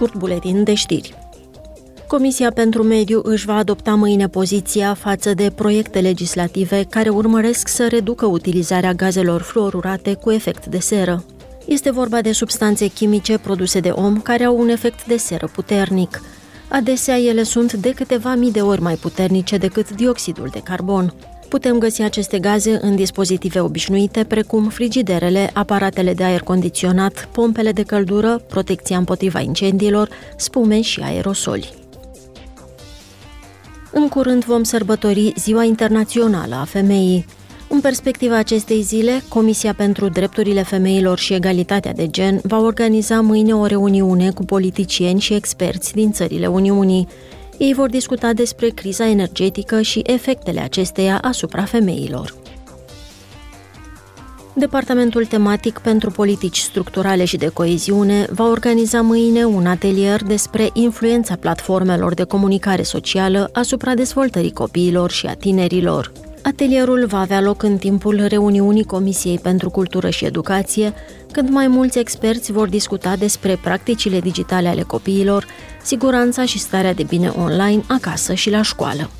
scurt buletin de știri. Comisia pentru Mediu își va adopta mâine poziția față de proiecte legislative care urmăresc să reducă utilizarea gazelor fluorurate cu efect de seră. Este vorba de substanțe chimice produse de om care au un efect de seră puternic. Adesea ele sunt de câteva mii de ori mai puternice decât dioxidul de carbon. Putem găsi aceste gaze în dispozitive obișnuite, precum frigiderele, aparatele de aer condiționat, pompele de căldură, protecția împotriva incendiilor, spume și aerosoli. În curând vom sărbători Ziua Internațională a Femeii. În perspectiva acestei zile, Comisia pentru Drepturile Femeilor și Egalitatea de Gen va organiza mâine o reuniune cu politicieni și experți din țările Uniunii. Ei vor discuta despre criza energetică și efectele acesteia asupra femeilor. Departamentul tematic pentru politici structurale și de coeziune va organiza mâine un atelier despre influența platformelor de comunicare socială asupra dezvoltării copiilor și a tinerilor. Atelierul va avea loc în timpul reuniunii Comisiei pentru Cultură și Educație, când mai mulți experți vor discuta despre practicile digitale ale copiilor, siguranța și starea de bine online acasă și la școală.